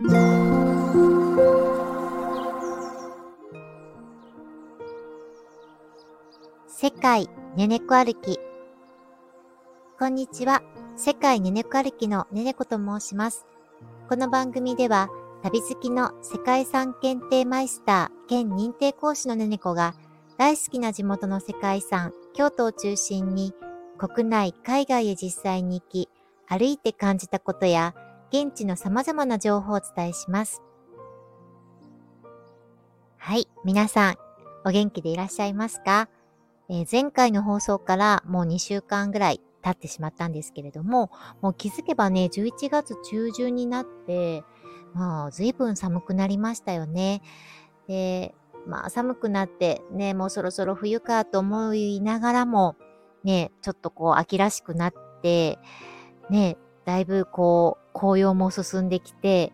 世界ねねこ歩き。こんにちは。世界ねねこ歩きのねねこと申します。この番組では、旅好きの世界遺産検定マイスター兼認定講師のねねこが、大好きな地元の世界遺産、京都を中心に、国内、海外へ実際に行き、歩いて感じたことや、現地の様々な情報をお伝えします。はい、皆さん、お元気でいらっしゃいますか？えー、前回の放送からもう2週間ぐらい経ってしまったんですけれども、もう気づけばね、11月中旬になって、まあ、随分寒くなりましたよね。で、まあ、寒くなってね、もうそろそろ冬かと思いながらも、ね、ちょっとこう、秋らしくなって、ね、だいぶこう、紅葉も進んできて、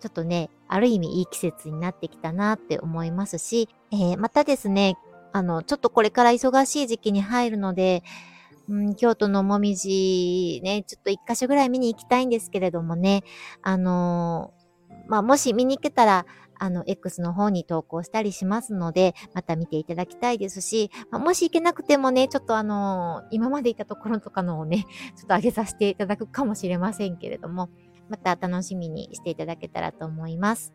ちょっとね、ある意味いい季節になってきたなって思いますし、えー、またですね、あの、ちょっとこれから忙しい時期に入るので、うん、京都のもみじね、ちょっと一箇所ぐらい見に行きたいんですけれどもね、あのー、まあ、もし見に行けたら、あの、X の方に投稿したりしますので、また見ていただきたいですし、ま、もし行けなくてもね、ちょっとあの、今までいたところとかのをね、ちょっと上げさせていただくかもしれませんけれども、また楽しみにしていただけたらと思います。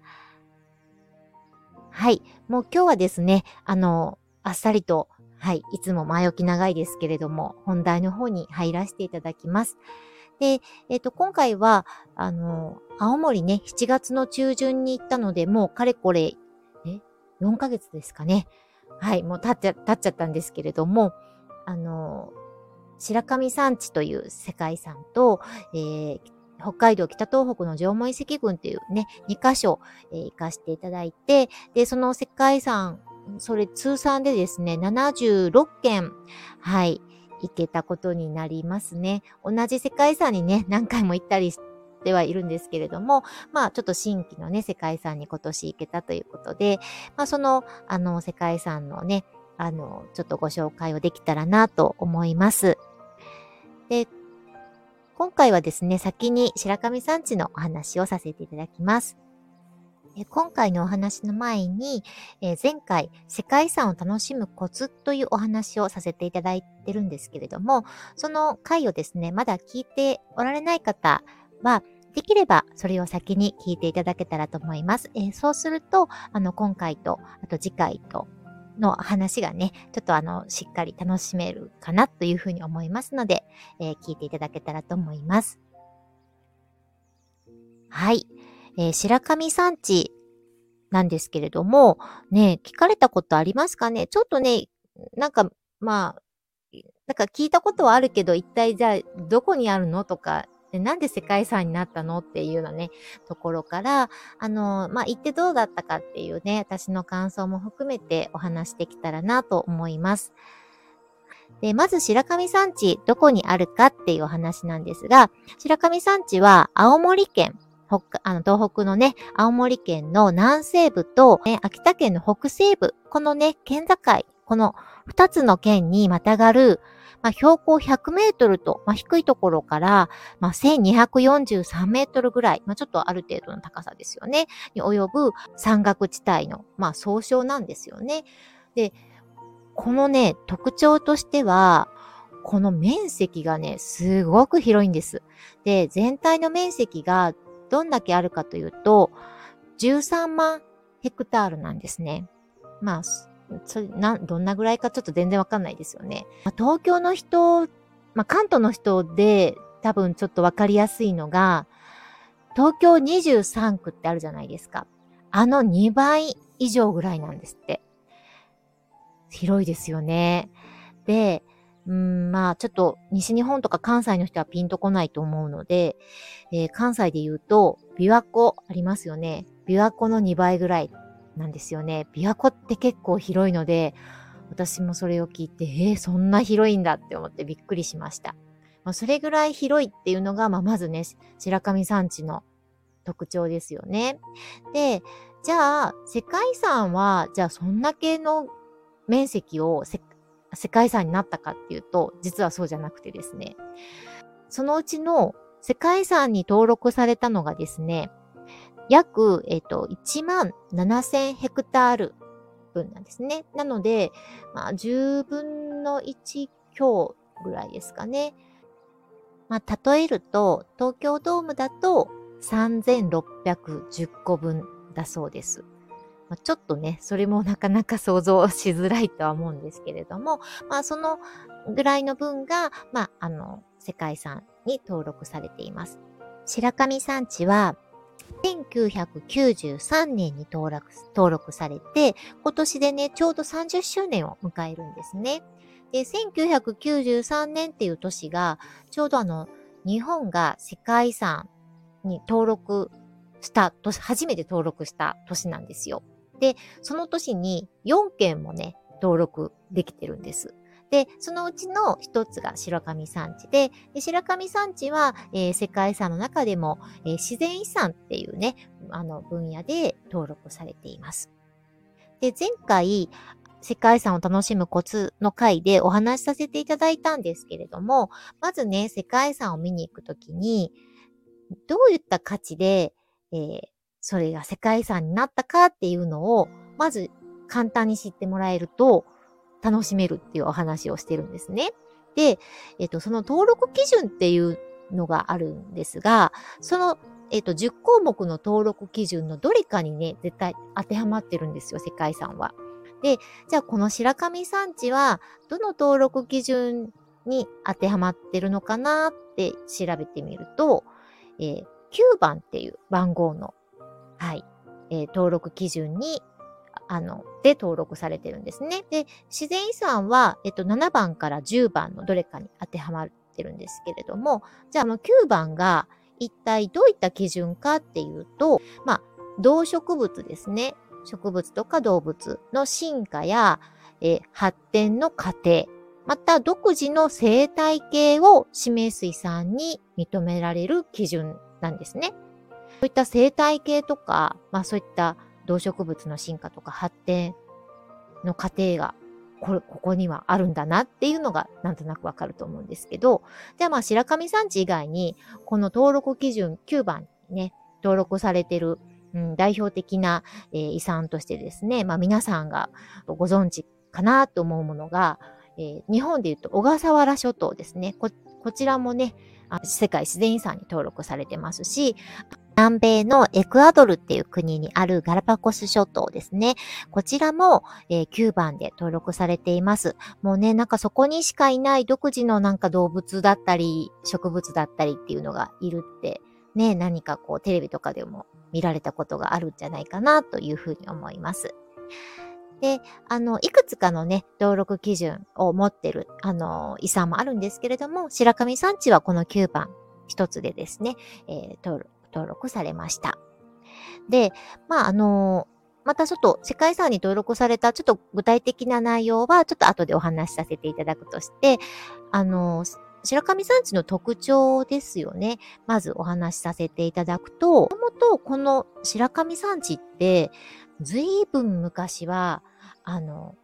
はい。もう今日はですね、あのあっさりと、はい、いつも前置き長いですけれども、本題の方に入らせていただきます。で、えっ、ー、と、今回は、あの、青森ね、7月の中旬に行ったので、もうかれこれ、え、4ヶ月ですかね。はい、もう経っちゃ、経っちゃったんですけれども、あの、白神山地という世界遺産と、えー、北海道北東北の縄文遺跡群というね、2カ所、えー、行かせていただいて、で、その世界遺産それ通算でですね、76件、はい、行けたことになりますね。同じ世界遺産にね、何回も行ったりしてはいるんですけれども、まあちょっと新規のね、世界遺産に今年行けたということで、まあその、あの、世界遺産のね、あの、ちょっとご紹介をできたらなと思います。で、今回はですね、先に白神山地のお話をさせていただきます。今回のお話の前に、えー、前回世界遺産を楽しむコツというお話をさせていただいてるんですけれども、その回をですね、まだ聞いておられない方は、できればそれを先に聞いていただけたらと思います。えー、そうすると、あの、今回と、あと次回と、の話がね、ちょっとあの、しっかり楽しめるかなというふうに思いますので、えー、聞いていただけたらと思います。はい。えー、白神山地なんですけれども、ね、聞かれたことありますかね？ちょっとね、なんか、まあ、なんか聞いたことはあるけど、一体じゃあどこにあるの？とか、でなんで世界遺産になったのっていうようなね、ところから、あの、まあ、行ってどうだったかっていうね、私の感想も含めてお話できたらなと思います。で、まず白神山地、どこにあるかっていうお話なんですが、白神山地は青森県北あの東北のね、青森県の南西部と、ね、秋田県の北西部、このね、県境、この二つの県にまたがる、まあ、標高100メートルと、まあ、低いところから、まあ、1243メートルぐらい、まあ、ちょっとある程度の高さですよね、に及ぶ山岳地帯の、まあ、総称なんですよね。で、このね、特徴としては、この面積がね、すごく広いんです。で、全体の面積がどんだけあるかというと、13万ヘクタールなんですね。まあ、それな、どんなぐらいかちょっと全然わかんないですよね。まあ、東京の人、まあ、関東の人で多分ちょっとわかりやすいのが、東京23区ってあるじゃないですか。あの2倍以上ぐらいなんですって。広いですよね。で、うん、まあ、ちょっと西日本とか関西の人はピンとこないと思うので、えー、関西で言うと、琵琶湖ありますよね。琵琶湖の2倍ぐらいなんですよね。琵琶湖って結構広いので、私もそれを聞いて、えー、そんな広いんだって思ってびっくりしました。まあ、それぐらい広いっていうのが、まあ、まずね、白神山地の特徴ですよね。で、じゃあ、世界遺産は、じゃあそんだけの面積を世界遺産になったかっていうと、実はそうじゃなくてですね、そのうちの世界遺産に登録されたのがですね、約、えっ、と、1万7000ヘクタール分なんですね。なので、まあ、10分の1強ぐらいですかね。まあ、例えると、東京ドームだと3610個分だそうです。まあ、ちょっとね、それもなかなか想像しづらいとは思うんですけれども、まあ、そのぐらいの分が、まあ、あの、世界遺産に登録されています。白神山地は、1993年に登録登録されて、今年でね、ちょうど30周年を迎えるんですね。で、1993年っていう年が、ちょうどあの、日本が世界遺産に登録した年、初めて登録した年なんですよ。で、その年に4件もね、登録できてるんです。で、そのうちの一つが白神山地で、で白神山地は、えー、世界遺産の中でも、えー、自然遺産っていうね、あの分野で登録されています。で、前回、世界遺産を楽しむコツの回でお話しさせていただいたんですけれども、まずね、世界遺産を見に行くときに、どういった価値で、えー、それが世界遺産になったかっていうのを、まず簡単に知ってもらえると、楽しめるっていうお話をしてるんですね。で、えっと、その登録基準っていうのがあるんですが、その、えっと、10項目の登録基準のどれかにね、絶対当てはまってるんですよ、世界遺産は。で、じゃあこの白神山地は、どの登録基準に当てはまってるのかなって調べてみると、えー、9番っていう番号の、はい、えー、登録基準にあの、で登録されてるんですね。で、自然遺産は、えっと、7番から10番のどれかに当てはまってるんですけれども、じゃあ、あの、9番が一体どういった基準かっていうと、まあ、動植物ですね。植物とか動物の進化や、え発展の過程、また独自の生態系を示す遺産に認められる基準なんですね。そういった生態系とか、まあそういった動植物の進化とか発展の過程がこれ、ここにはあるんだなっていうのがなんとなくわかると思うんですけど、じゃあまあ白神山地以外に、この登録基準9番にね、登録されてる、うん、代表的な、えー、遺産としてですね、まあ皆さんがご存知かなと思うものが、えー、日本で言うと小笠原諸島ですね。こちらもね、世界自然遺産に登録されてますし、南米のエクアドルっていう国にあるガラパコス諸島ですね。こちらも、えー、9番で登録されています。もうね、なんかそこにしかいない独自のなんか動物だったり、植物だったりっていうのがいるって、ね、何かこうテレビとかでも見られたことがあるんじゃないかなというふうに思います。で、あの、いくつかのね、登録基準を持ってる、あの、遺産もあるんですけれども、白神山地はこの9番一つでですね、えー、登録登録されました。で、まあ、あのまたちょっと世界遺産に登録されたちょっと具体的な内容はちょっと後でお話しさせていただくとして、あの白神山地の特徴ですよね。まずお話しさせていただくと、もともとこの白神山地って、ずいぶん昔は、あの、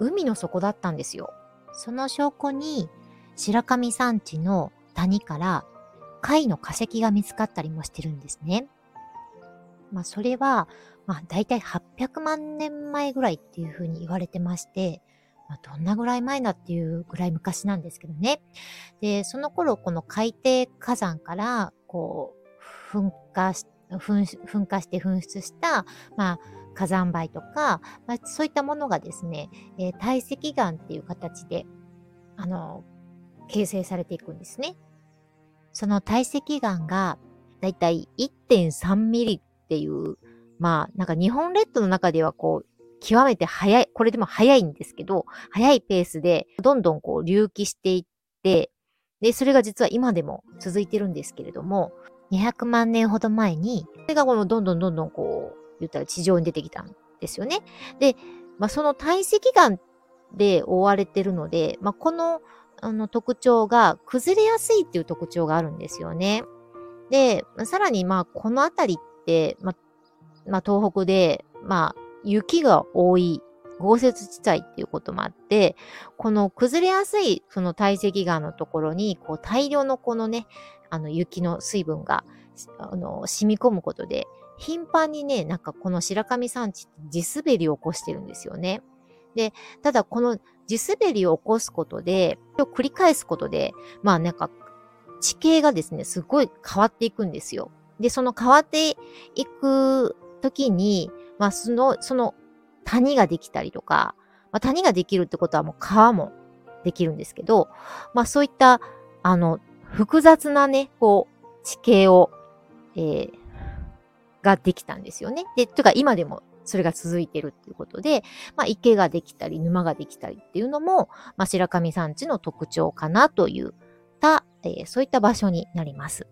海の底だったんですよ。その証拠に、白神山地の谷から貝の化石が見つかったりもしてるんですね。まあ、それは、まあ、大体800万年前ぐらいっていうふうに言われてまして、まあ、どんなぐらい前だっていうぐらい昔なんですけどね。で、その頃、この海底火山から、こう、噴火し、噴火して噴出した、まあ、火山灰とか、まあ、そういったものがですね、えー、堆積岩っていう形で、あの、形成されていくんですね。その堆積岩がだいたい1.3ミリっていう、まあ、なんか日本列島の中ではこう、極めて早い、これでも早いんですけど、早いペースでどんどんこう隆起していって、で、それが実は今でも続いてるんですけれども、200万年ほど前に、それがこのどんどんどんどんこう、言ったら地上に出てきたんですよね。で、まあ、その堆積岩で覆われてるので、まあ、このあの特徴が崩れやすいっていう特徴があるんですよね。で、さらにまあこの辺りって、ま、まあ東北で、まあ雪が多い豪雪地帯っていうこともあって、この崩れやすいその堆積岩のところに、こう大量のこのね、あの雪の水分があの、染み込むことで、頻繁にね、なんかこの白神山地地滑りを起こしてるんですよね。で、ただこの地滑りを起こすことで、繰り返すことで、まあなんか地形がですね、すごい変わっていくんですよ。で、その変わっていく時に、まあその、その谷ができたりとか、まあ、谷ができるってことはもう川もできるんですけど、まあそういった、あの、複雑なね、こう、地形を、えー、ができたんですよね。で、というか今でもそれが続いてるっていうことで、まあ池ができたり、沼ができたりっていうのも、まあ白神山地の特徴かなというた、えー、そういった場所になります。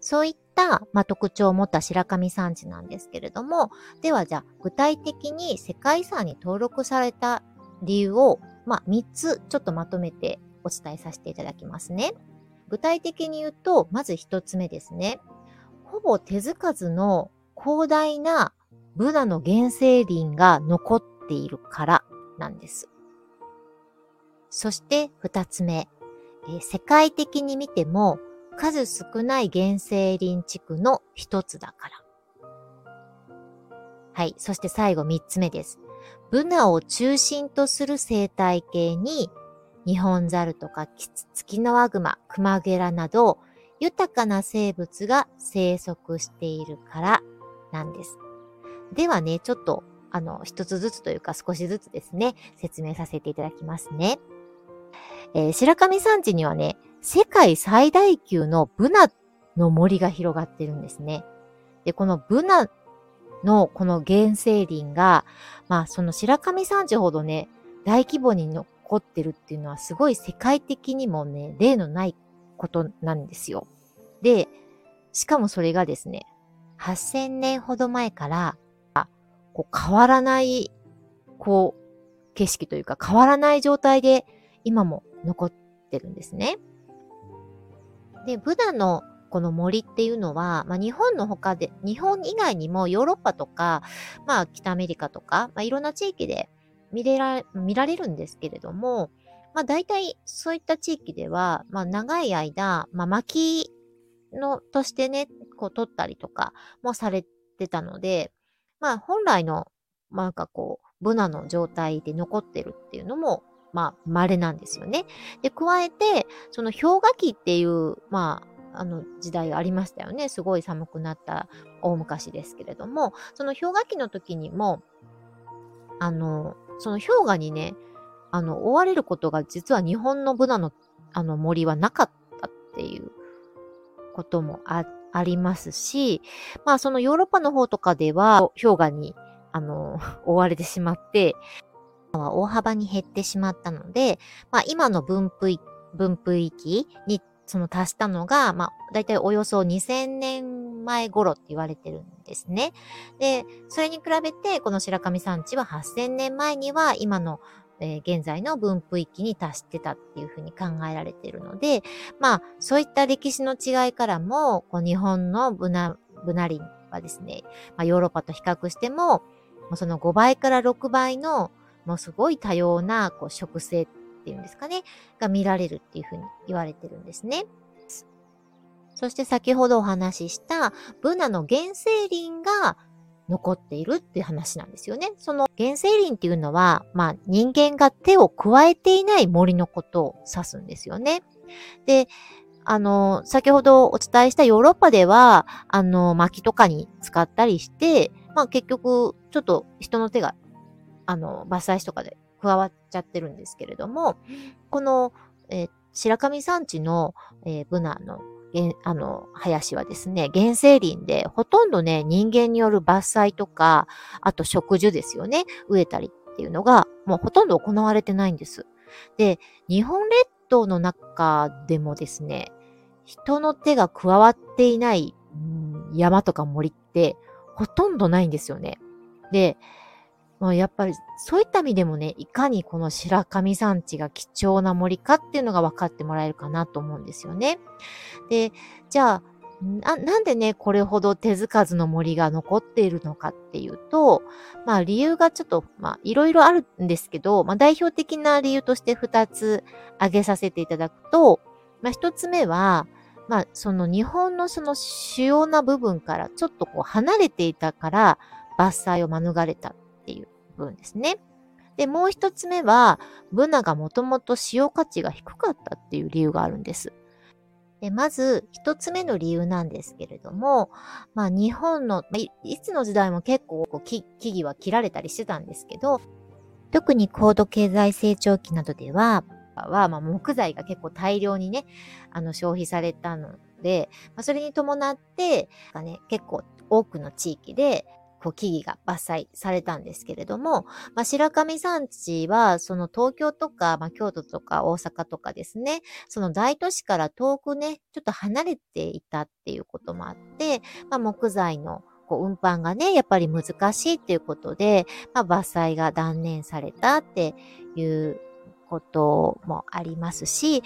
そういった、まあ、特徴を持った白神山地なんですけれども、ではじゃあ具体的に世界遺産に登録された理由を、まあ、3つちょっとまとめてお伝えさせていただきますね。具体的に言うと、まず1つ目ですね。ほぼ手づかずの広大なブナの原生林が残っているからなんです。そして2つ目。え、世界的に見ても数少ない原生林地区の一つだから。はい。そして最後三つ目です。ブナを中心とする生態系に、日本ザルとかキツツキノワグマ、クマゲラなど、豊かな生物が生息しているからなんです。ではね、ちょっと、あの、一つずつというか少しずつですね、説明させていただきますね。えー、白神山地にはね、世界最大級のブナの森が広がってるんですね。で、このブナのこの原生林が、まあその白神山地ほどね、大規模に残ってるっていうのはすごい世界的にもね、例のないことなんですよ。で、しかもそれがですね、8000年ほど前から、こう変わらない、こう、景色というか変わらない状態で今も残ってるんですね。で、ブダのこの森っていうのは、まあ、日本の他で、日本以外にもヨーロッパとか、まあ、北アメリカとか、まあ、いろんな地域で見れら見られるんですけれども、まあ、大体そういった地域では、まあ、長い間、まあ、薪のとしてね、こう取ったりとかもされてたので、まあ、本来の、まあ、なんかこう、ブナの状態で残ってるっていうのも、まあ、稀なんですよね。で、加えて、その氷河期っていう、まあ、あの時代ありましたよね。すごい寒くなった大昔ですけれども、その氷河期の時にも、あの、その氷河にね、あの、追われることが実は日本のブナのあの森はなかったっていうこともあっありますし、まあそのヨーロッパの方とかでは氷河にあの 追われてしまって、は大幅に減ってしまったので、まあ、今の分布分布域にその達したのが、まあ、だいたいおよそ2000年前頃って言われてるんですね。で、それに比べて、この白神山地は8000年前には今の、えー、現在の分布域に達してたっていうふうに考えられているので、まあ、そういった歴史の違いからも、こう日本のブナ、ブナ林はですね、まあ、ヨーロッパと比較しても、その5倍から6倍のもうすごい多様なこう植生っていうんですかね、が見られるっていうふうに言われてるんですね。そして先ほどお話ししたブナの原生林が残っているっていう話なんですよね。その原生林っていうのは、まあ人間が手を加えていない森のことを指すんですよね。で、あの、先ほどお伝えしたヨーロッパでは、あの、薪とかに使ったりして、まあ結局、ちょっと人の手があの、伐採しとかで加わっちゃってるんですけれども、この、えー、白神山地の、えー、ブナの、あの、林はですね、原生林で、ほとんどね、人間による伐採とか、あと植樹ですよね、植えたりっていうのが、もうほとんど行われてないんです。で、日本列島の中でもですね、人の手が加わっていない、うん、山とか森ってほとんどないんですよね。で、まあ、やっぱりそういった意味でもね、いかにこの白神山地が貴重な森かっていうのが分かってもらえるかなと思うんですよね。で、じゃあ、ななんでね、これほど手づかずの森が残っているのかっていうと、まあ理由がちょっと、まあいろいろあるんですけど、まあ代表的な理由として2つ挙げさせていただくと、まあ1つ目は、まあ、その日本のその主要な部分からちょっとこう離れていたから伐採を免れたっ分ですね。で、もう一つ目は、ブナがもともと使用価値が低かったっていう理由があるんです。でまず、一つ目の理由なんですけれども、まあ日本の、いつの時代も結構木々は切られたりしてたんですけど、特に高度経済成長期などでは、は、まあ、木材が結構大量にね、あの消費されたので、まあ、それに伴って、ね、結構多くの地域でこう木々が伐採されたんですけれども、まあ、白神山地は、その東京とか、まあ、京都とか大阪とかですね、その大都市から遠くね、ちょっと離れていたっていうこともあって、まあ、木材のこう運搬がね、やっぱり難しいっていうことで、まあ、伐採が断念されたっていうこともありますし、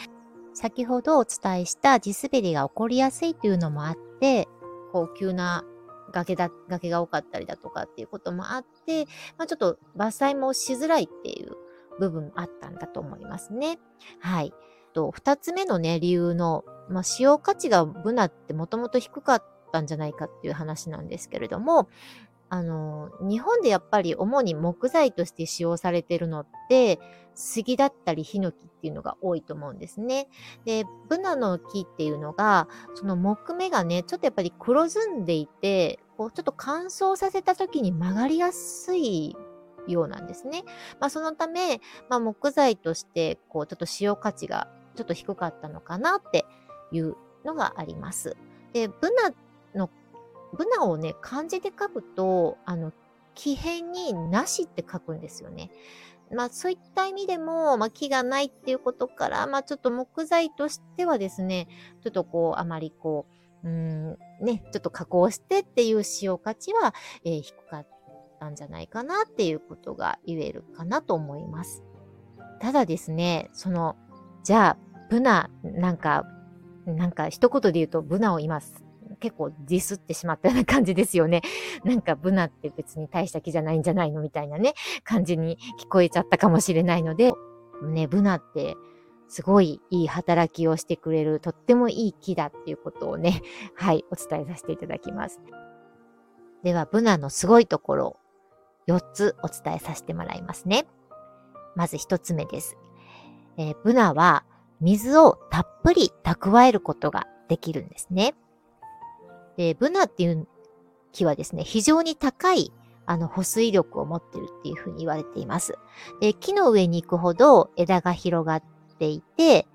先ほどお伝えした地滑りが起こりやすいというのもあって、高級な崖だ、崖が多かったりだとかっていうこともあって、まあ、ちょっと伐採もしづらいっていう部分あったんだと思いますね。はい。と、二つ目のね、理由の、まあ、使用価値がブナってもともと低かったんじゃないかっていう話なんですけれども、あの、日本でやっぱり主に木材として使用されているのって、杉だったりヒノキっていうのが多いと思うんですね。で、ブナの木っていうのが、その木目がね、ちょっとやっぱり黒ずんでいて、こうちょっと乾燥させた時に曲がりやすいようなんですね。まあそのため、まあ木材として、こうちょっと使用価値がちょっと低かったのかなっていうのがあります。で、ブナの、ブナをね、漢字で書くと、あの、木片になしって書くんですよね。まあそういった意味でも、まあ木がないっていうことから、まあちょっと木材としてはですね、ちょっとこう、あまりこう、うん、ね、ちょっと加工してっていう使用価値は、えー、低かったんじゃないかなっていうことが言えるかなと思います。ただですね、その、じゃあ、ブナ、なんか、なんか一言で言うと、ブナを今結構ディスってしまったような感じですよね。なんかブナって別に大した木じゃないんじゃないのみたいなね、感じに聞こえちゃったかもしれないので、ね、ブナってすごいいい働きをしてくれる、とってもいい木だっていうことをね、はい、お伝えさせていただきます。では、ブナのすごいところ4つお伝えさせてもらいますね。まず1つ目です。えー、ブナは水をたっぷり蓄えることができるんですね。で、ブナっていう木はですね、非常に高いあの保水力を持ってるっていうふうに言われています。で、木の上に行くほど枝が広がっていて、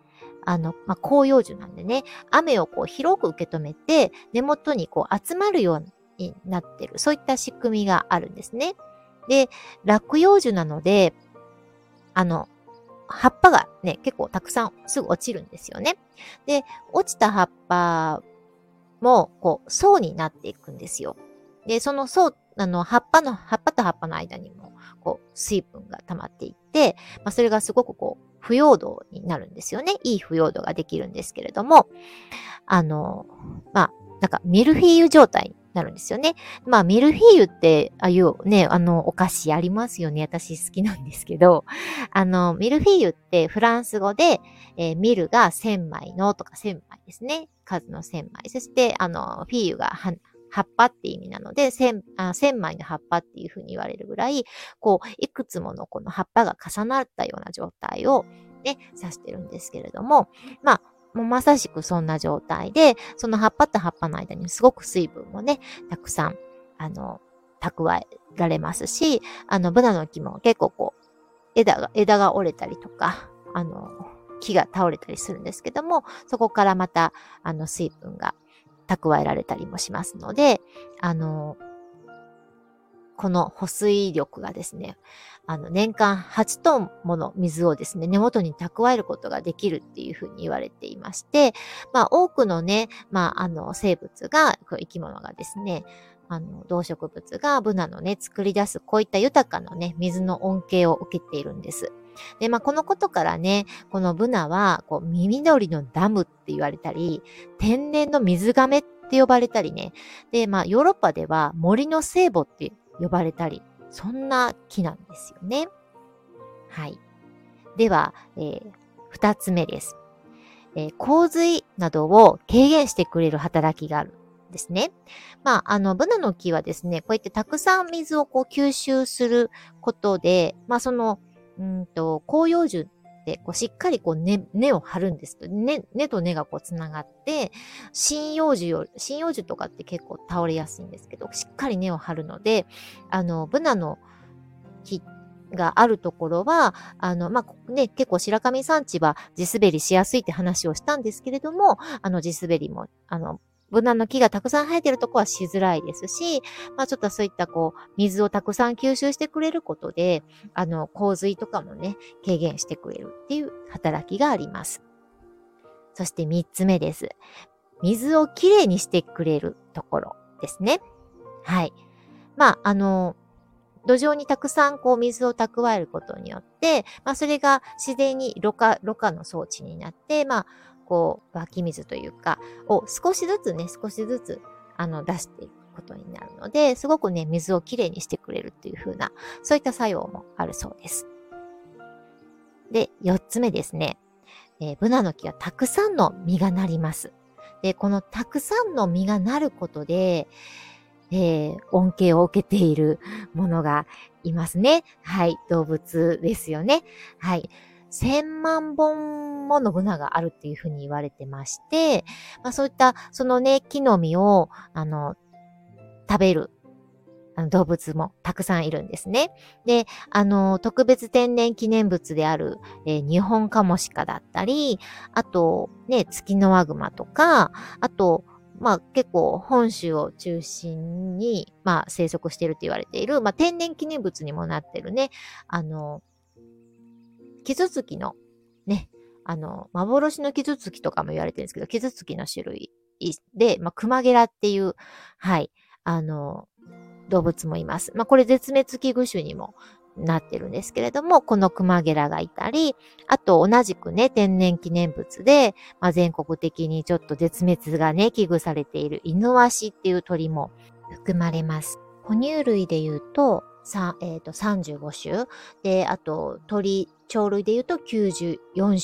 あの、まあ、広葉樹なんでね、雨をこう広く受け止めて、根元にこう集まるようになってる、そういった仕組みがあるんですね。で、落葉樹なので、あの、葉っぱがね、結構たくさんすぐ落ちるんですよね。で、落ちた葉っぱも、こう、層になっていくんですよ。で、その層、あの、葉っぱの、葉っぱと葉っぱの間にも、こう、水分が溜まっていって、まあ、それがすごくこう、腐葉土になるんですよね。いい腐葉土ができるんですけれども、あの、まあ、なんか、ミルフィーユ状態なるんですよね。まあ、ミルフィーユって、ああいうね、あの、お菓子ありますよね。私好きなんですけど、あの、ミルフィーユってフランス語で、えー、ミルが千枚のとか千枚ですね。数の千枚。そして、あの、フィーユが葉っぱって意味なので、千あ千枚の葉っぱっていうふうに言われるぐらい、こう、いくつものこの葉っぱが重なったような状態をね、指してるんですけれども、まあ、もうまさしくそんな状態で、その葉っぱと葉っぱの間にすごく水分もね、たくさん、あの、蓄えられますし、あの、ブナの木も結構こう、枝が、枝が折れたりとか、あの、木が倒れたりするんですけども、そこからまた、あの、水分が蓄えられたりもしますので、あの、この保水力がですね、あの、年間8トンもの水をですね、根元に蓄えることができるっていうふうに言われていまして、まあ、多くのね、まあ、あの、生物が、生き物がですね、あの、動植物がブナのね、作り出す、こういった豊かなね、水の恩恵を受けているんです。で、まあ、このことからね、このブナは、こう、耳鳥のダムって言われたり、天然の水亀って呼ばれたりね。で、まあ、ヨーロッパでは森の聖母って呼ばれたり、そんな木なんですよね。はい。では、えー、二つ目です。えー、洪水などを軽減してくれる働きがあるんですね。まあ、あの、ブナの木はですね、こうやってたくさん水をこう吸収することで、まあ、その、うんと、広葉樹こうしっかりこう根根を張るんですと。根根と根がこうつながって、針葉樹よ、針葉樹とかって結構倒れやすいんですけど、しっかり根を張るので、あの、ブナの木があるところは、あの、まあ、ね、結構白神山地は地滑りしやすいって話をしたんですけれども、あの、地滑りも、あの、ブナの木がたくさん生えてるとこはしづらいですし、まあちょっとそういったこう、水をたくさん吸収してくれることで、あの、洪水とかもね、軽減してくれるっていう働きがあります。そして三つ目です。水をきれいにしてくれるところですね。はい。まあ、あの、土壌にたくさんこう水を蓄えることによって、まあそれが自然にろ過、ろ過の装置になって、まあこう湧き水というか、を少しずつね、少しずつあの出していくことになるので、すごくね、水をきれいにしてくれるっていう風な、そういった作用もあるそうです。で、四つ目ですね。えー、ブナの木はたくさんの実がなります。で、このたくさんの実がなることで、えー、恩恵を受けているものがいますね。はい、動物ですよね。はい。千万本ものブナがあるっていうふうに言われてまして、まあ、そういったそのね、木の実を、あの、食べる動物もたくさんいるんですね。で、あの、特別天然記念物である、えー、日本カモシカだったり、あと、ね、月のワグマとか、あと、まあ結構本州を中心に、まあ生息していると言われている、まあ天然記念物にもなってるね、あの、キツツキのね、あの、幻のキツツキとかも言われてるんですけど、キツツキの種類で、まあクマゲラっていう、はい、あの、動物もいます。まあこれ絶滅危惧種にもなってるんですけれども、このクマゲラがいたり、あと同じくね、天然記念物で、まあ、全国的にちょっと絶滅がね、危惧されているイヌワシっていう鳥も含まれます。哺乳類で言うと、さえー、と35種。で、あと鳥、鳥類でいうと94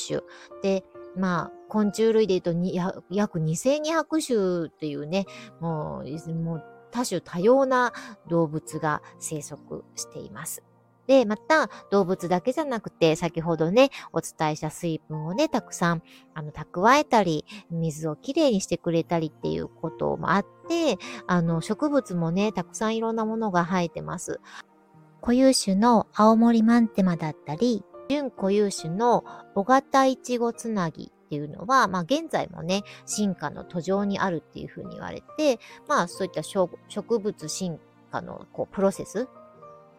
種。で、まあ、昆虫類でいうと約2200種というね、もう、もう多種多様な動物が生息しています。で、また動物だけじゃなくて、先ほどね、お伝えした水分をね、たくさん、あの、蓄えたり、水をきれいにしてくれたりっていうこともあって、あの、植物もね、たくさんいろんなものが生えてます。固有種の青森マンテマだったり、準固有種の小型イチゴつなぎっていうのは、まあ現在もね、進化の途上にあるっていうふうに言われて、まあそういった植物進化のこうプロセス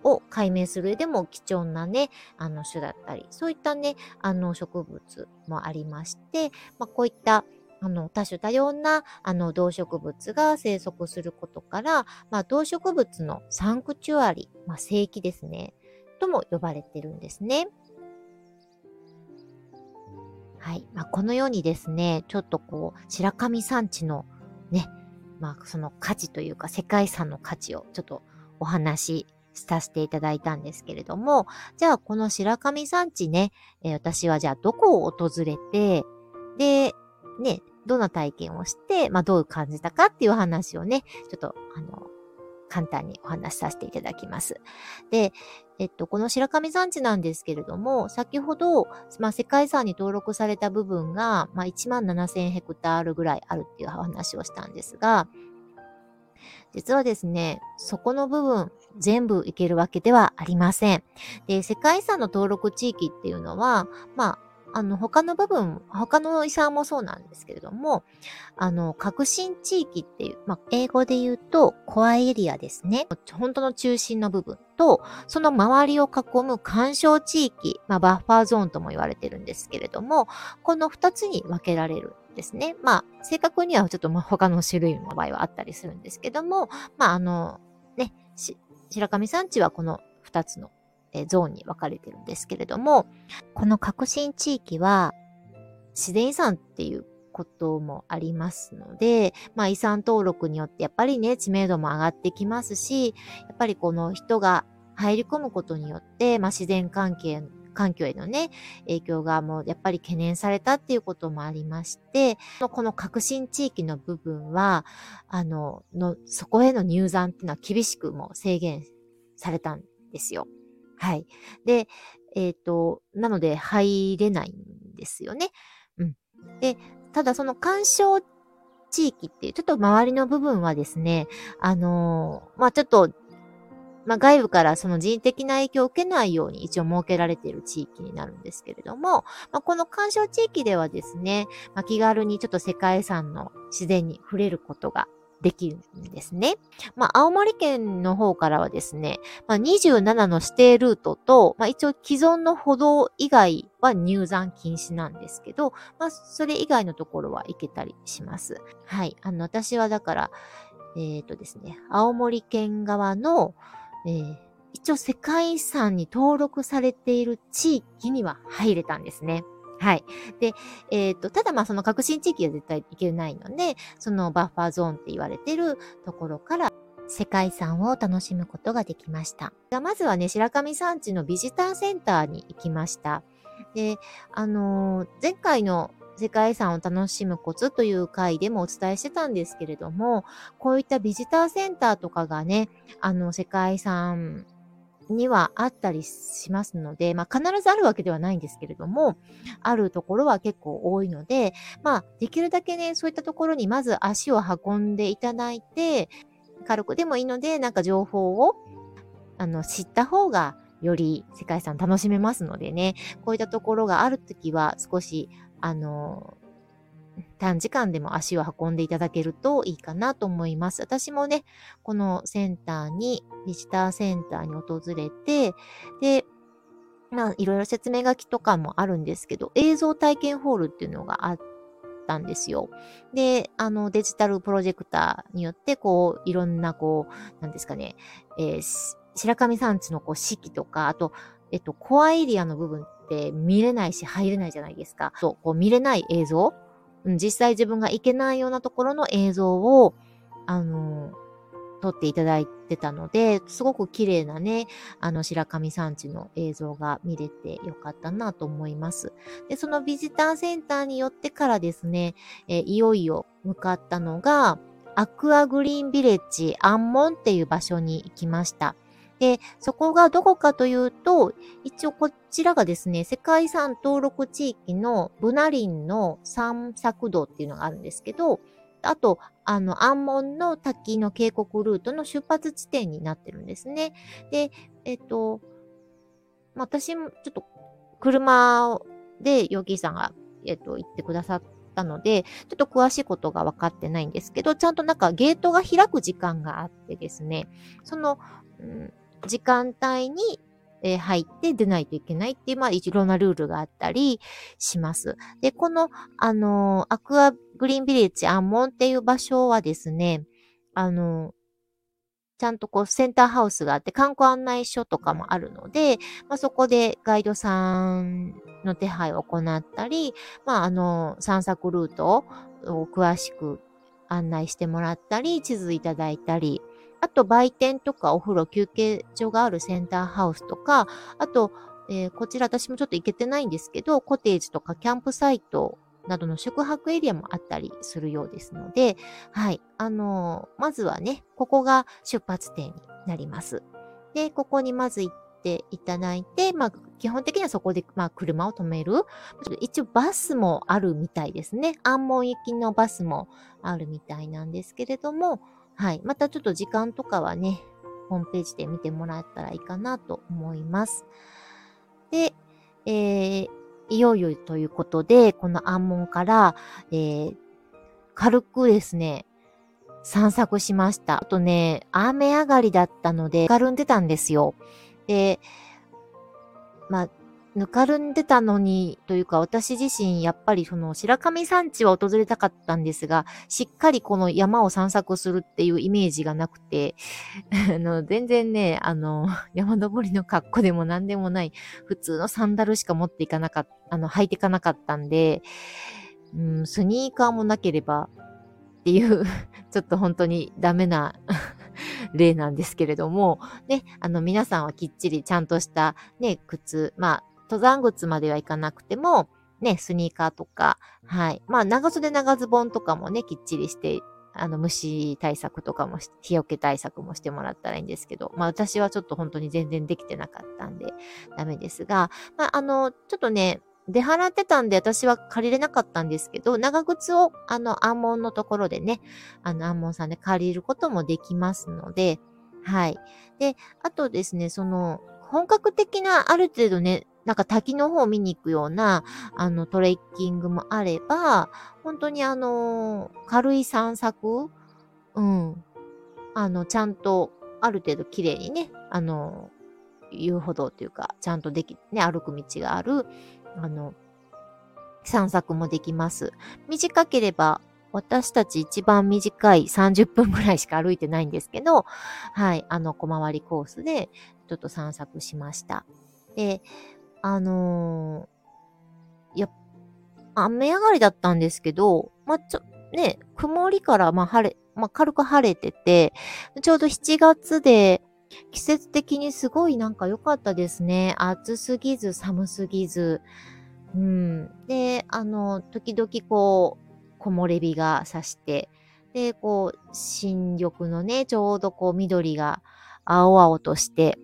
を解明する上でも貴重なね、あの種だったり、そういったね、あの植物もありまして、まあ、こういったあの多種多様なあの動植物が生息することから、まあ、動植物のサンクチュアリ、まあ、聖域ですね、とも呼ばれてるんですね。はい。まあ、このようにですね、ちょっとこう、白神山地のね、まあ、その価値というか、世界遺産の価値をちょっとお話しさせていただいたんですけれども、じゃあこの白神山地ね、えー、私はじゃあどこを訪れて、で、ね、どんな体験をして、まあどう感じたかっていう話をね、ちょっとあの、簡単にお話しさせていただきます。で、えっと、この白神山地なんですけれども、先ほど、まあ、世界遺産に登録された部分が、まあ、1万7000ヘクタールぐらいあるっていう話をしたんですが、実はですね、そこの部分全部いけるわけではありません。で、世界遺産の登録地域っていうのは、まあ、あの、他の部分、他の遺産もそうなんですけれども、あの、革新地域っていう、まあ、英語で言うと、コアエリアですね。本当の中心の部分と、その周りを囲む干渉地域、まあ、バッファーゾーンとも言われてるんですけれども、この二つに分けられるですね。まあ、正確にはちょっと他の種類の場合はあったりするんですけども、まあ、あの、ね、白神山地はこの2つのゾーンに分かれてるんですけれども、この革新地域は自然遺産っていうこともありますので、まあ遺産登録によってやっぱりね、知名度も上がってきますし、やっぱりこの人が入り込むことによって、まあ自然関係環境へのね、影響がもうやっぱり懸念されたっていうこともありまして、この革新地域の部分は、あの、の、そこへの入山っていうのは厳しくも制限されたんですよ。はい。で、えっ、ー、と、なので入れないんですよね。うん。で、ただその干渉地域っていう、ちょっと周りの部分はですね、あのー、まあ、ちょっと、まあ、外部からその人的な影響を受けないように一応設けられている地域になるんですけれども、まあ、この干渉地域ではですね、まあ、気軽にちょっと世界遺産の自然に触れることができるんですね。まあ、青森県の方からはですね、まあ、27の指定ルートと、まあ、一応既存の歩道以外は入山禁止なんですけど、まあ、それ以外のところは行けたりします。はい。あの、私はだから、えっ、ー、とですね、青森県側の、えー、一応世界遺産に登録されている地域には入れたんですね。はい。で、えっ、ー、と、ただまあその革新地域は絶対いけないので、そのバッファーゾーンって言われてるところから世界遺産を楽しむことができました。じゃあまずはね、白神山地のビジターセンターに行きました。で、あのー、前回の世界遺産を楽しむコツという回でもお伝えしてたんですけれども、こういったビジターセンターとかがね、あの、世界遺産にはあったりしますので、まあ必ずあるわけではないんですけれども、あるところは結構多いので、まあできるだけね、そういったところにまず足を運んでいただいて、軽くでもいいので、なんか情報を、あの、知った方がより世界遺産楽しめますのでね、こういったところがあるときは少し、あの、短時間でも足を運んでいただけるといいかなと思います。私もね、このセンターに、ビジターセンターに訪れて、で、まあ、いろいろ説明書きとかもあるんですけど、映像体験ホールっていうのがあったんですよ。で、あの、デジタルプロジェクターによって、こう、いろんな、こう、なんですかね、えー、白神山地のこう四季とか、あと、えっと、コアエリアの部分って見れないし入れないじゃないですか。そう、こう見れない映像ん実際自分が行けないようなところの映像を、あの、撮っていただいてたので、すごく綺麗なね、あの、白神山地の映像が見れてよかったなと思います。で、そのビジターセンターによってからですね、えいよいよ向かったのが、アクアグリーンビレッジアンモンっていう場所に行きました。で、そこがどこかというと、一応こちらがですね、世界遺産登録地域のブナリンの散策道っていうのがあるんですけど、あと、あの、安門の滝の渓谷ルートの出発地点になってるんですね。で、えっと、私もちょっと車でヨギーさんが、えっと、行ってくださったので、ちょっと詳しいことが分かってないんですけど、ちゃんとなんかゲートが開く時間があってですね、その、時間帯に、えー、入って出ないといけないっていう、まあ、いろんなルールがあったりします。で、この、あのー、アクアグリーンビレッジアンモンっていう場所はですね、あのー、ちゃんとこうセンターハウスがあって観光案内所とかもあるので、まあ、そこでガイドさんの手配を行ったり、まあ、あの、散策ルートを詳しく案内してもらったり、地図いただいたり、あと売店とかお風呂、休憩所があるセンターハウスとか、あと、えー、こちら私もちょっと行けてないんですけど、コテージとかキャンプサイトなどの宿泊エリアもあったりするようですので、はい。あのー、まずはね、ここが出発点になります。で、ここにまず行っていただいて、まあ、基本的にはそこで、まあ、車を止める。一応バスもあるみたいですね。安門行きのバスもあるみたいなんですけれども、はい。またちょっと時間とかはね、ホームページで見てもらったらいいかなと思います。で、えー、いよいよということで、この暗門から、えー、軽くですね、散策しました。あとね、雨上がりだったので、かるんでたんですよ。で、まあ、ぬかるんでたのに、というか私自身やっぱりその白神山地は訪れたかったんですが、しっかりこの山を散策するっていうイメージがなくて、あの、全然ね、あの、山登りの格好でも何でもない、普通のサンダルしか持っていかなかった、あの、履いていかなかったんで、うん、スニーカーもなければっていう ちょっと本当にダメな例なんですけれども、ね、あの皆さんはきっちりちゃんとしたね、靴、まあ、登山靴まではいかなくても、ね、スニーカーとか、はい。まあ、長袖長ズボンとかもね、きっちりして、あの、虫対策とかも、日よけ対策もしてもらったらいいんですけど、まあ、私はちょっと本当に全然できてなかったんで、ダメですが、まあ、あの、ちょっとね、出払ってたんで私は借りれなかったんですけど、長靴をあの、アンモンのところでね、あの、アンモンさんで借りることもできますので、はい。で、あとですね、その、本格的なある程度ね、なんか滝の方を見に行くような、あの、トレッキングもあれば、本当にあの、軽い散策うん。あの、ちゃんと、ある程度綺麗にね、あの、遊歩道というか、ちゃんとでき、ね、歩く道がある、あの、散策もできます。短ければ、私たち一番短い30分ぐらいしか歩いてないんですけど、はい、あの、小回りコースで、ちょっと散策しました。で、あのー、や、雨上がりだったんですけど、まあ、ちょ、ね、曇りから、ま、晴れ、まあ、軽く晴れてて、ちょうど7月で、季節的にすごいなんか良かったですね。暑すぎず寒すぎず。うん。で、あの、時々こう、木漏れ日が差して、で、こう、新緑のね、ちょうどこう緑が青々として、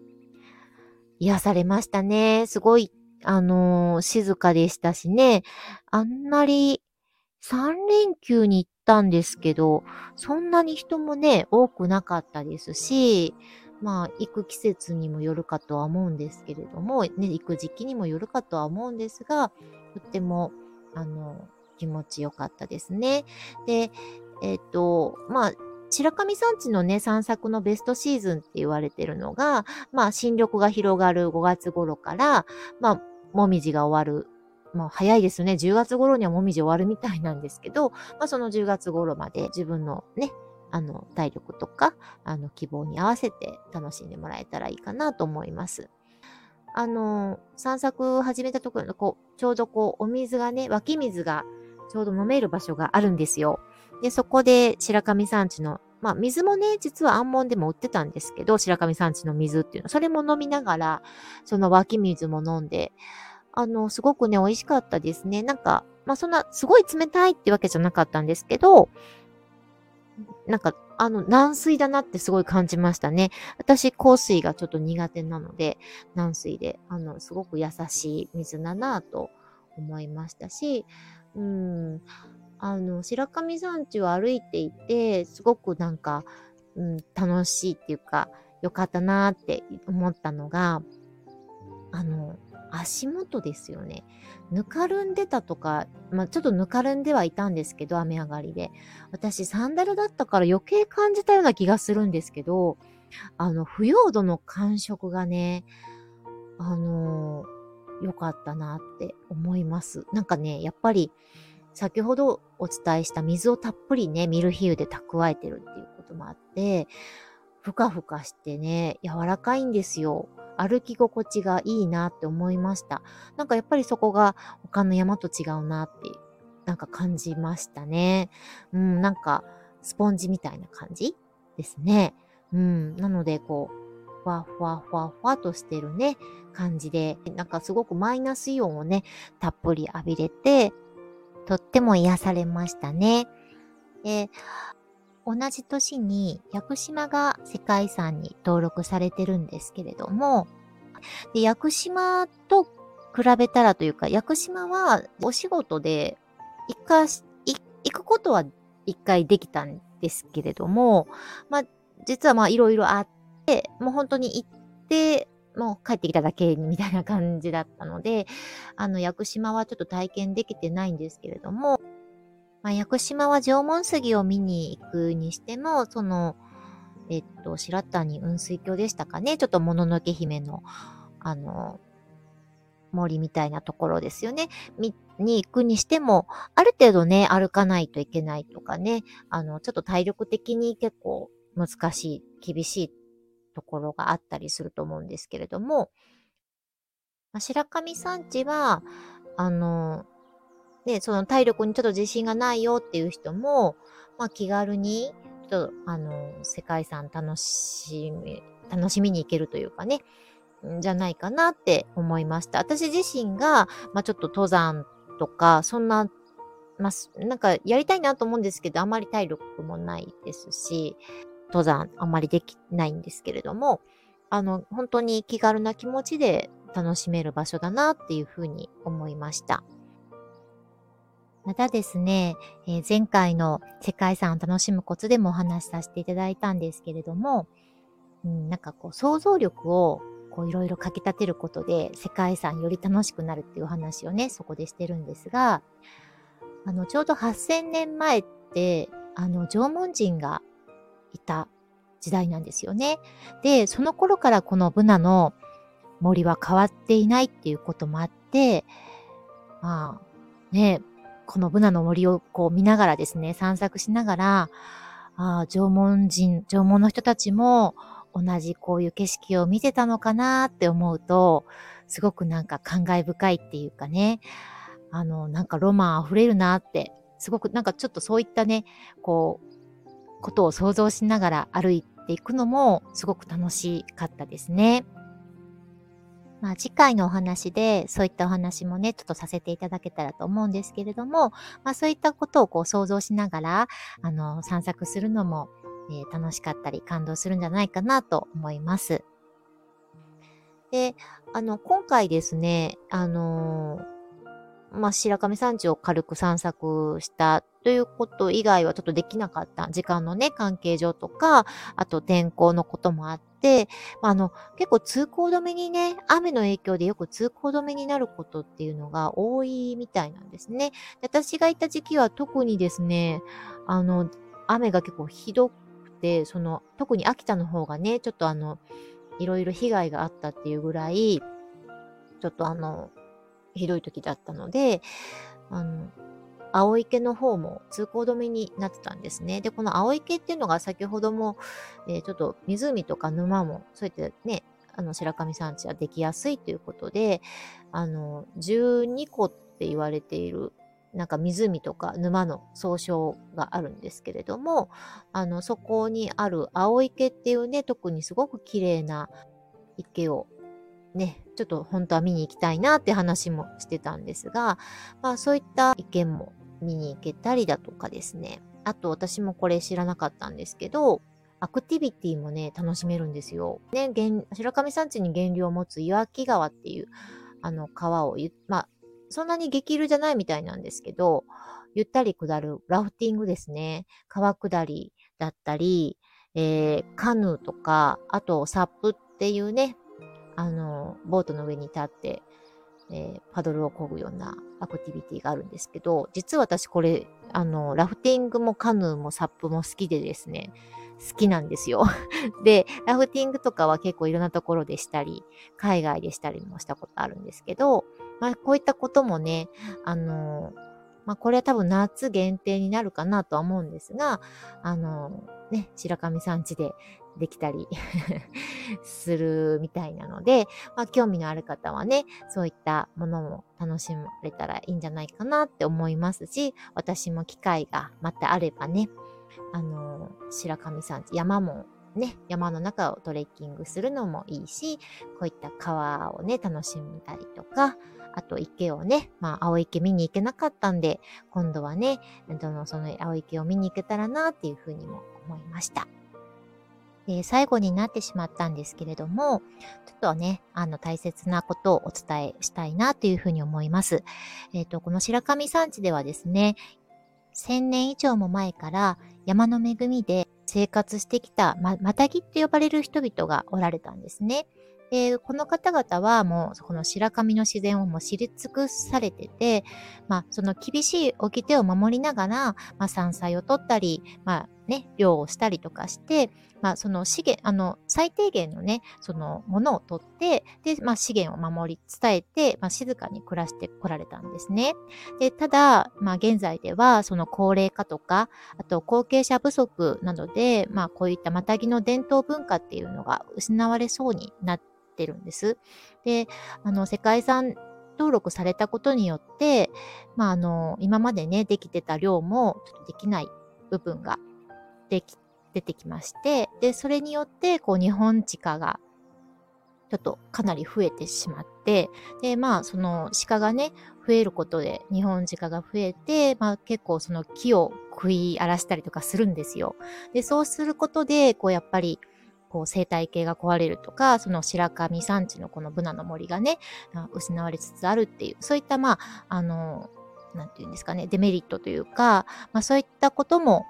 癒されましたね。すごい、あのー、静かでしたしね。あんまり、3連休に行ったんですけど、そんなに人もね、多くなかったですし、まあ、行く季節にもよるかとは思うんですけれども、ね、行く時期にもよるかとは思うんですが、とっても、あの、気持ちよかったですね。で、えっ、ー、と、まあ、白神山地のね、散策のベストシーズンって言われてるのが、まあ、新緑が広がる5月頃から、まあ、もみじが終わるもう早いですね。10月頃にはもみじ終わるみたいなんですけど、まあその10月頃まで自分のね、あの、体力とか、あの、希望に合わせて楽しんでもらえたらいいかなと思います。あの、散策始めたところの、こう、ちょうどこう、お水がね、湧き水がちょうど飲める場所があるんですよ。で、そこで白神山地の、まあ、水もね、実は安門でも売ってたんですけど、白神山地の水っていうの、それも飲みながら、その湧き水も飲んで、あの、すごくね、美味しかったですね。なんか、まあ、そんな、すごい冷たいってわけじゃなかったんですけど、なんか、あの、軟水だなってすごい感じましたね。私、香水がちょっと苦手なので、軟水で、あの、すごく優しい水だなと思いましたし、うん、あの、白神山地を歩いていて、すごくなんか、うん、楽しいっていうか、良かったなって思ったのが、あの、足元ですよね。ぬかるんでたとか、まあ、ちょっとぬかるんではいたんですけど、雨上がりで。私、サンダルだったから余計感じたような気がするんですけど、あの、腐葉土の感触がね、あの良かったなって思います。なんかね、やっぱり、先ほどお伝えした水をたっぷりね、ミルヒーユで蓄えてるっていうこともあって、ふかふかしてね、柔らかいんですよ。歩き心地がいいなって思いました。なんかやっぱりそこが他の山と違うなって、なんか感じましたね。うん、なんかスポンジみたいな感じですね。うん、なのでこう、ふわふわふわふわとしてるね、感じで、なんかすごくマイナスイオンをね、たっぷり浴びれて、とっても癒されましたね。で、同じ年に屋久島が世界遺産に登録されてるんですけれども、で屋久島と比べたらというか、屋久島はお仕事で一回、行くことは一回できたんですけれども、まあ、実はまあいろいろあって、もう本当に行って、もう帰ってきただけみたいな感じだったので、あの、屋久島はちょっと体験できてないんですけれども、まあ、屋久島は縄文杉を見に行くにしても、その、えっと、白谷雲水峡でしたかね。ちょっともののけ姫の、あの、森みたいなところですよね。に行くにしても、ある程度ね、歩かないといけないとかね、あの、ちょっと体力的に結構難しい、厳しいところがあったりすると思うんですけれども、まあ、白神山地は、あの、で、その体力にちょっと自信がないよっていう人も、まあ気軽に、ちょっと、あの、世界遺産楽しみ、楽しみに行けるというかね、じゃないかなって思いました。私自身が、まあ、ちょっと登山とか、そんな、まあ、なんかやりたいなと思うんですけど、あまり体力もないですし、登山あまりできないんですけれども、あの、本当に気軽な気持ちで楽しめる場所だなっていうふうに思いました。またですね、えー、前回の世界遺産を楽しむコツでもお話しさせていただいたんですけれども、うん、なんかこう想像力をこういろいろかき立てることで世界遺産より楽しくなるっていう話をね、そこでしてるんですが、あの、ちょうど8000年前って、あの、縄文人がいた時代なんですよね。で、その頃からこのブナの森は変わっていないっていうこともあって、まあ、ね、このブナの森をこう見ながらですね、散策しながら、あ、縄文人、縄文の人たちも同じこういう景色を見てたのかなって思うと、すごくなんか感慨深いっていうかね、あの、なんかロマン溢れるなって、すごくなんかちょっとそういったね、こう、ことを想像しながら歩いていくのもすごく楽しかったですね。まあ、次回のお話で、そういったお話もね、ちょっとさせていただけたらと思うんですけれども、まあ、そういったことをこう想像しながら、あの、散策するのも、えー、楽しかったり感動するんじゃないかなと思います。で、あの、今回ですね、あのーまあ、白神山地を軽く散策したということ以外はちょっとできなかった。時間のね、関係上とか、あと天候のこともあって、まあ、あの、結構通行止めにね、雨の影響でよく通行止めになることっていうのが多いみたいなんですね。私がいた時期は特にですね、あの、雨が結構ひどくて、その、特に秋田の方がね、ちょっとあの、いろいろ被害があったっていうぐらい、ちょっとあの、ひどい時だったので、あの、青池の方も通行止めになってたんですね。で、この青池っていうのが先ほども、えー、ちょっと湖とか沼も、そうやってね、あの、白神山地はできやすいということで、あの、12個って言われている、なんか湖とか沼の総称があるんですけれども、あの、そこにある青池っていうね、特にすごく綺麗な池をね、ちょっと本当は見に行きたいなって話もしてたんですが、まあそういった意見も見に行けたりだとかですね。あと私もこれ知らなかったんですけど、アクティビティもね、楽しめるんですよ。ね、白神山地に源流を持つ岩木川っていう、あの川をまあ、そんなに激流じゃないみたいなんですけど、ゆったり下るラフティングですね。川下りだったり、えー、カヌーとか、あとサップっていうね、あの、ボートの上に立って、えー、パドルを漕ぐようなアクティビティがあるんですけど、実は私これ、あの、ラフティングもカヌーもサップも好きでですね、好きなんですよ。で、ラフティングとかは結構いろんなところでしたり、海外でしたりもしたことあるんですけど、まあこういったこともね、あの、まあこれは多分夏限定になるかなとは思うんですが、あの、ね、白神山地でできたり するみたいなので、まあ、興味のある方はね、そういったものも楽しまれたらいいんじゃないかなって思いますし、私も機会がまたあればね、あの、白神山地、山もね、山の中をトレッキングするのもいいし、こういった川をね、楽しんだりとか、あと池をね、まあ、青池見に行けなかったんで、今度はね、その青池を見に行けたらなっていうふうにも思いました。えー、最後になってしまったんですけれども、ちょっとね、あの、大切なことをお伝えしたいなというふうに思います。えっ、ー、と、この白神山地ではですね、1000年以上も前から山の恵みで生活してきた、ま、またぎって呼ばれる人々がおられたんですね。で、この方々はもう、この白神の自然をもう知り尽くされてて、まあ、その厳しい掟を守りながら、まあ、山菜を取ったり、まあ、ね、漁をしたりとかして、まあ、その資源、あの、最低限のね、そのものを取って、で、まあ、資源を守り伝えて、まあ、静かに暮らしてこられたんですね。で、ただ、まあ、現在では、その高齢化とか、あと後継者不足などで、まあ、こういったまたぎの伝統文化っていうのが失われそうになってるんです。で、あの、世界遺産登録されたことによって、まあ、あの、今までね、できてた量もちょっとできない部分ができ、出てきまして、で、それによって、こう、日本地下がちょっとかなり増えてしまって、で、まあ、その鹿がね、増えることで、日本鹿が増えて、まあ結構その木を食い荒らしたりとかするんですよ。で、そうすることで、こうやっぱり、こう生態系が壊れるとか、その白神山地のこのブナの森がね、失われつつあるっていう、そういったまあ、あの、なんていうんですかね、デメリットというか、まあそういったことも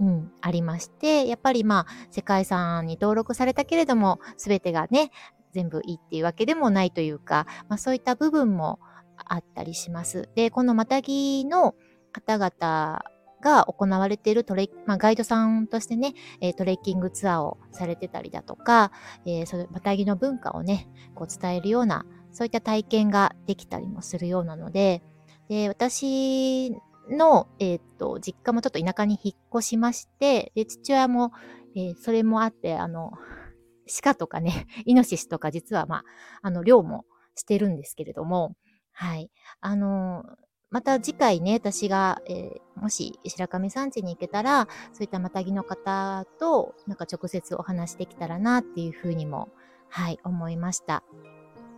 うん、ありまして、やっぱりまあ、世界遺産に登録されたけれども、すべてがね、全部いいっていうわけでもないというか、まあそういった部分もあったりします。で、このまたぎの方々が行われているトレ、まあ、ガイドさんとしてね、え、トレッキングツアーをされてたりだとか、えー、そのまたぎの文化をね、こう伝えるような、そういった体験ができたりもするようなので、で、私の、えっ、と、実家もちょっと田舎に引っ越しまして、で、父親も、えー、それもあって、あの、鹿とかね、イノシシとか実は、まあ、あの、漁もしてるんですけれども、はい。あのまた次回ね、私が、えー、もし白神山地に行けたら、そういったまたぎの方と、なんか直接お話できたらなっていうふうにも、はい、思いました。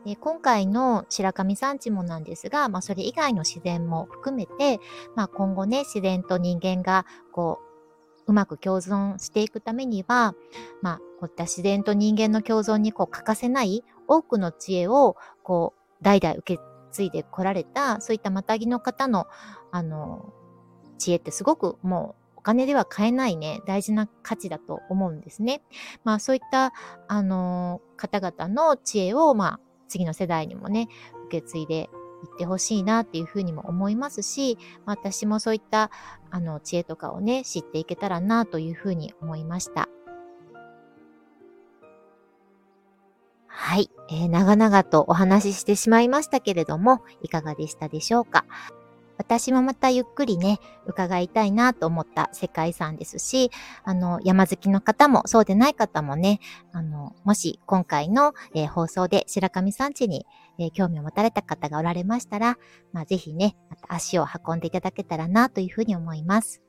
で今回の白神山地もなんですが、まあ、それ以外の自然も含めて、まあ、今後ね、自然と人間が、こう、うまく共存していくためには、まあ、こういった自然と人間の共存にこう欠かせない多くの知恵を、こう、代々受け継いでこられた、そういったまたぎの方の、あの、知恵ってすごくもうお金では買えないね、大事な価値だと思うんですね。まあそういった、あの、方々の知恵を、まあ次の世代にもね、受け継いでいってほしいなっていうふうにも思いますし、私もそういったあの知恵とかをね、知っていけたらなというふうに思いました。はい、えー、長々とお話ししてしまいましたけれども、いかがでしたでしょうか？私もまたゆっくりね、伺いたいなと思った世界遺産ですし、あの、山好きの方もそうでない方もね、あの、もし今回の、えー、放送で白神山地に、えー、興味を持たれた方がおられましたら、まあ、ぜひね、また足を運んでいただけたらなというふうに思います。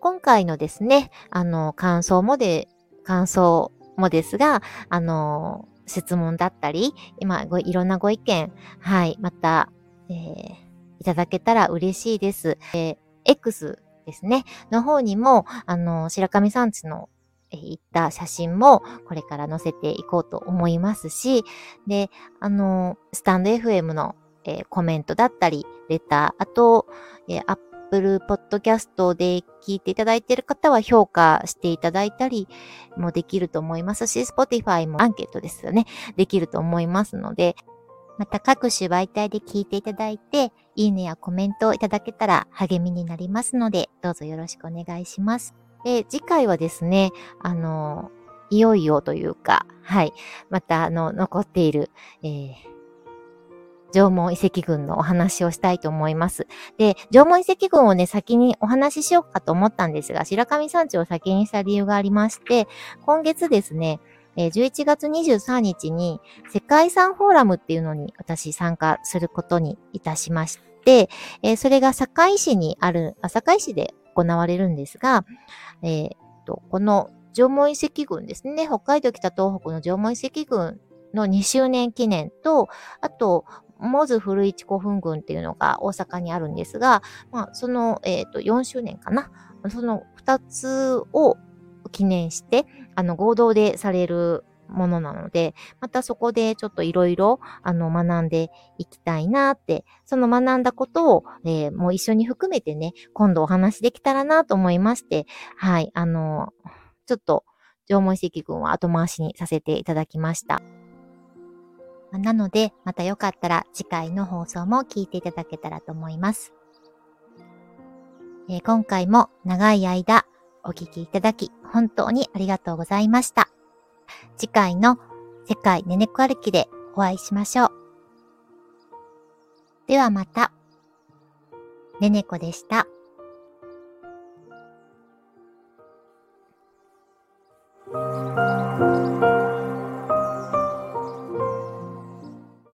今回のですね、あの、感想もで、感想もですが、あの、質問だったり、今、いろんなご意見、はい、また、えーいただけたら嬉しいです。えー、X ですね、の方にも、あの、白神山地のえー、行った写真もこれから載せていこうと思いますし、で、あの、スタンド FM の、えー、コメントだったり、レター、あと、えー、Apple Podcast で聞いていただいている方は評価していただいたりもできると思いますし、Spotify もアンケートですよね、できると思いますので、また各種媒体で聞いていただいて、いいねやコメントをいただけたら励みになりますので、どうぞよろしくお願いします。で、次回はですね、あの、いよいよというか、はい、またあの、残っている、えー、縄文遺跡群のお話をしたいと思います。で、縄文遺跡群をね、先にお話ししようかと思ったんですが、白神山地を先にした理由がありまして、今月ですね、え、11月23日に世界遺産フォーラムっていうのに私参加することにいたしまして、えー、それが堺市にある、あ堺市で行われるんですが、えー、とこの縄文遺跡群ですね、北海道北東北の縄文遺跡群の2周年記念と、あと、モズ古市古墳群っていうのが大阪にあるんですが、まあ、その、えっ、ー、と、4周年かな。その2つを記念して、あの、合同でされるものなので、またそこでちょっといろいろ、あの、学んでいきたいなって、その学んだことを、えー、もう一緒に含めてね、今度お話できたらなと思いまして、はい、あの、ちょっと、縄文遺跡群は後回しにさせていただきました。なので、またよかったら次回の放送も聞いていただけたらと思います。えー、今回も長い間お聞きいただき、本当にありがとうございました。次回の世界ねねこ歩きでお会いしましょう。ではまた。ねねこでした。